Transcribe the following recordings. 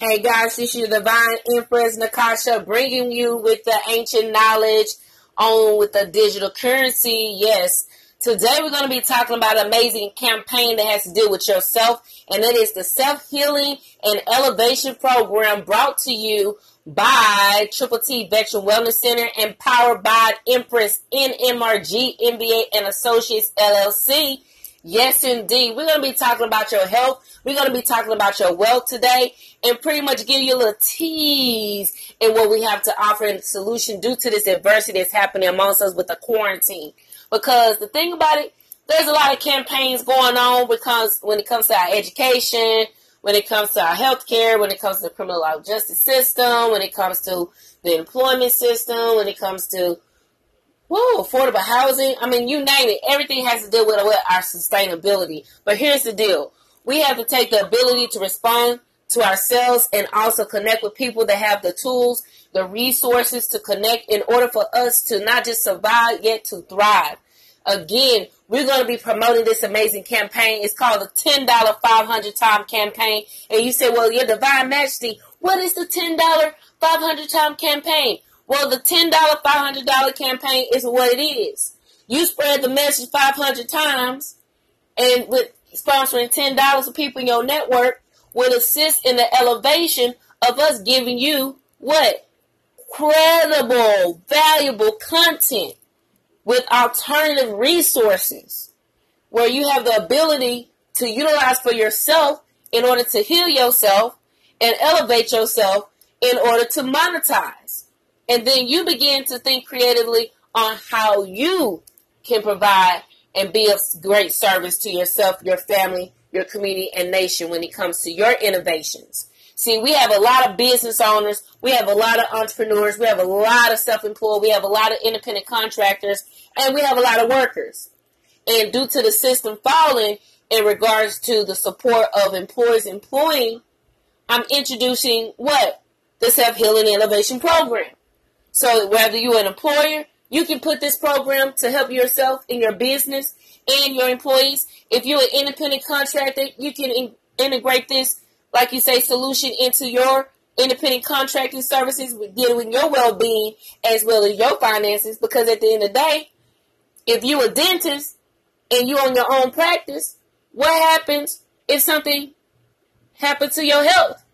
Hey guys, this is your Divine Empress Nakasha bringing you with the ancient knowledge on with the digital currency. Yes, today we're going to be talking about an amazing campaign that has to do with yourself, and it is the Self Healing and Elevation Program brought to you by Triple T Veteran Wellness Center and powered by Empress NMRG MBA and Associates LLC. Yes, indeed. We're going to be talking about your health. We're going to be talking about your wealth today and pretty much give you a little tease in what we have to offer in solution due to this adversity that's happening amongst us with the quarantine. Because the thing about it, there's a lot of campaigns going on because when it comes to our education, when it comes to our health care, when it comes to the criminal justice system, when it comes to the employment system, when it comes to whoa, affordable housing. I mean, you name it. Everything has to do with, our sustainability. But here's the deal. We have to take the ability to respond to ourselves and also connect with people that have the tools, the resources to connect in order for us to not just survive, yet to thrive. Again, we're going to be promoting this amazing campaign. It's called the $10 500 time campaign. And you say, well, your divine majesty, what is the $10 500 time campaign? Well, the $10 $500 campaign is what it is. You spread the message 500 times and with sponsoring $10 for people in your network will assist in the elevation of us giving you what? Credible, valuable content with alternative resources where you have the ability to utilize for yourself in order to heal yourself and elevate yourself in order to monetize. And then you begin to think creatively on how you can provide and be of great service to yourself, your family, your community, and nation when it comes to your innovations. See, we have a lot of business owners, we have a lot of entrepreneurs, we have a lot of self employed, we have a lot of independent contractors, and we have a lot of workers. And due to the system falling in regards to the support of employers employing, I'm introducing what? The Self Healing Innovation Program. So whether you're an employer, you can put this program to help yourself in your business and your employees. If you're an independent contractor, you can in- integrate this, like you say, solution into your independent contracting services, dealing with your well-being as well as your finances. Because at the end of the day, if you're a dentist and you own your own practice, what happens if something happens to your health?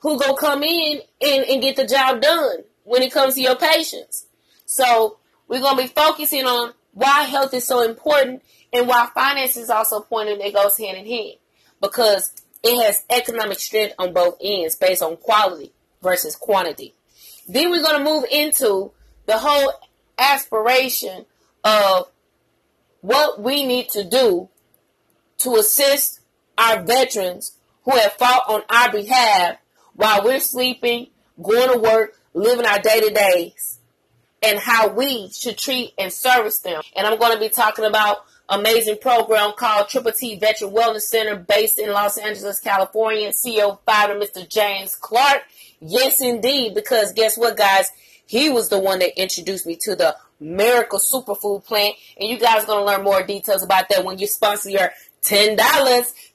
Who gonna come in and, and get the job done? When it comes to your patients. So we're going to be focusing on why health is so important and why finance is also important. It goes hand in hand because it has economic strength on both ends based on quality versus quantity. Then we're going to move into the whole aspiration of what we need to do to assist our veterans who have fought on our behalf while we're sleeping, going to work, living our day to days, and how we should treat and service them. And I'm going to be talking about amazing program called Triple T Veteran Wellness Center based in Los Angeles, California. CEO founder Mr. James Clark. Yes, indeed, because guess what, guys? He was the one that introduced me to the Miracle Superfood Plant, and you guys are going to learn more details about that when you sponsor your $10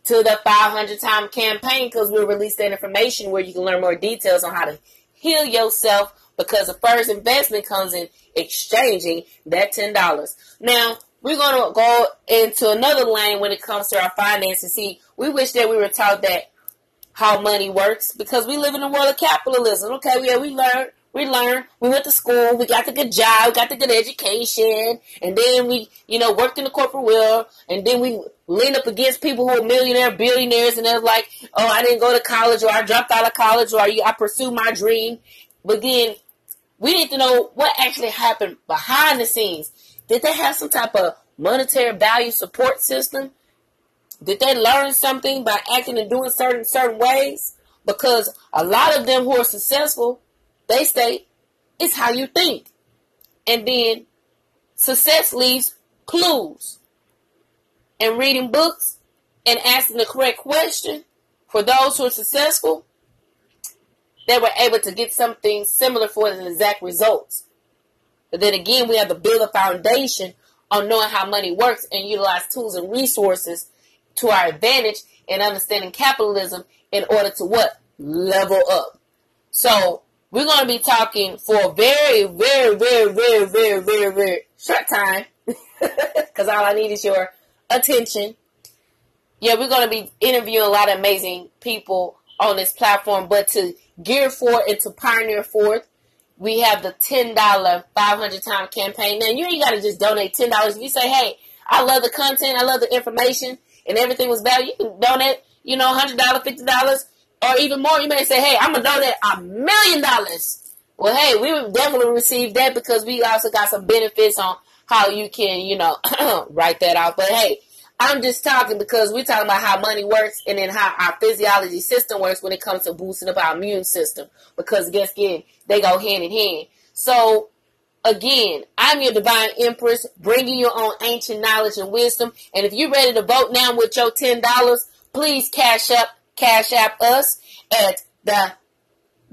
to the 500 time campaign because we'll release that information where you can learn more details on how to heal yourself because the first investment comes in exchanging that $10. Now, we're going to go into another lane when it comes to our finances. See, we wish that we were taught that how money works because we live in a world of capitalism. Okay, yeah, we learned we learned, we went to school, we got the good job, we got the good education, and then we, you know, worked in the corporate world, and then we leaned up against people who are millionaire, billionaires, and they're like, oh, I didn't go to college, or I dropped out of college, or I pursued my dream. But then we need to know what actually happened behind the scenes. Did they have some type of monetary value support system? Did they learn something by acting and doing certain certain ways? Because a lot of them who are successful they say it's how you think. And then success leaves clues. And reading books and asking the correct question for those who are successful, they were able to get something similar for the exact results. But then again, we have to build a foundation on knowing how money works and utilize tools and resources to our advantage in understanding capitalism in order to what? level up. So we're going to be talking for a very, very, very, very, very, very, very short time because all I need is your attention. Yeah, we're going to be interviewing a lot of amazing people on this platform, but to gear for and to pioneer forth, we have the $10 500 time campaign. Now, you ain't got to just donate $10. If you say, hey, I love the content, I love the information, and everything was valuable, you can donate, you know, $100, $50, or even more. You may say, hey, I'm going to donate a million dollars. Well, hey, we would definitely receive that because we also got some benefits on how you can, you know, write that out. But hey, I'm just talking because we're talking about how money works and then how our physiology system works when it comes to boosting up our immune system. Because guess again, they go hand in hand. So again, I'm your divine empress, bringing your own ancient knowledge and wisdom. And if you're ready to vote now with your ten dollars, please cash up, cash app us at the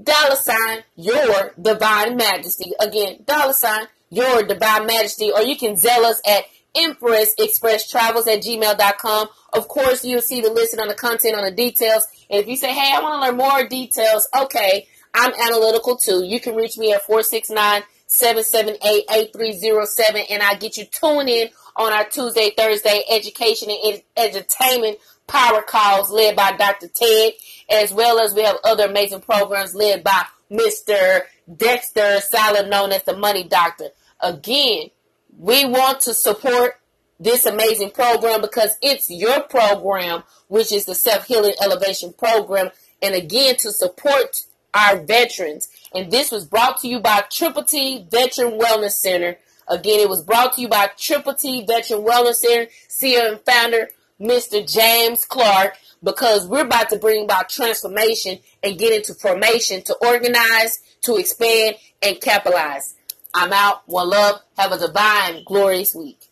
dollar sign your divine majesty. Again, dollar sign your divine majesty, or you can Zelle us at Empress Express Travels at gmail.com. Of course, you'll see the listing on the content on the details. And if you say, hey, I want to learn more details, okay, I'm analytical too. You can reach me at 469 778 8307 and I get you tuned in on our Tuesday, Thursday education and entertainment power calls led by Dr. Ted, as well as we have other amazing programs led by Mr. Dexter Salad, known as the Money Doctor. Again, we want to support this amazing program because it's your program, which is the Self Healing Elevation Program. And again, to support our veterans. And this was brought to you by Triple T Veteran Wellness Center. Again, it was brought to you by Triple T Veteran Wellness Center, CEO and founder, Mr. James Clark, because we're about to bring about transformation and get into formation to organize, to expand, and capitalize. I'm out. One love. Have a divine, glorious week.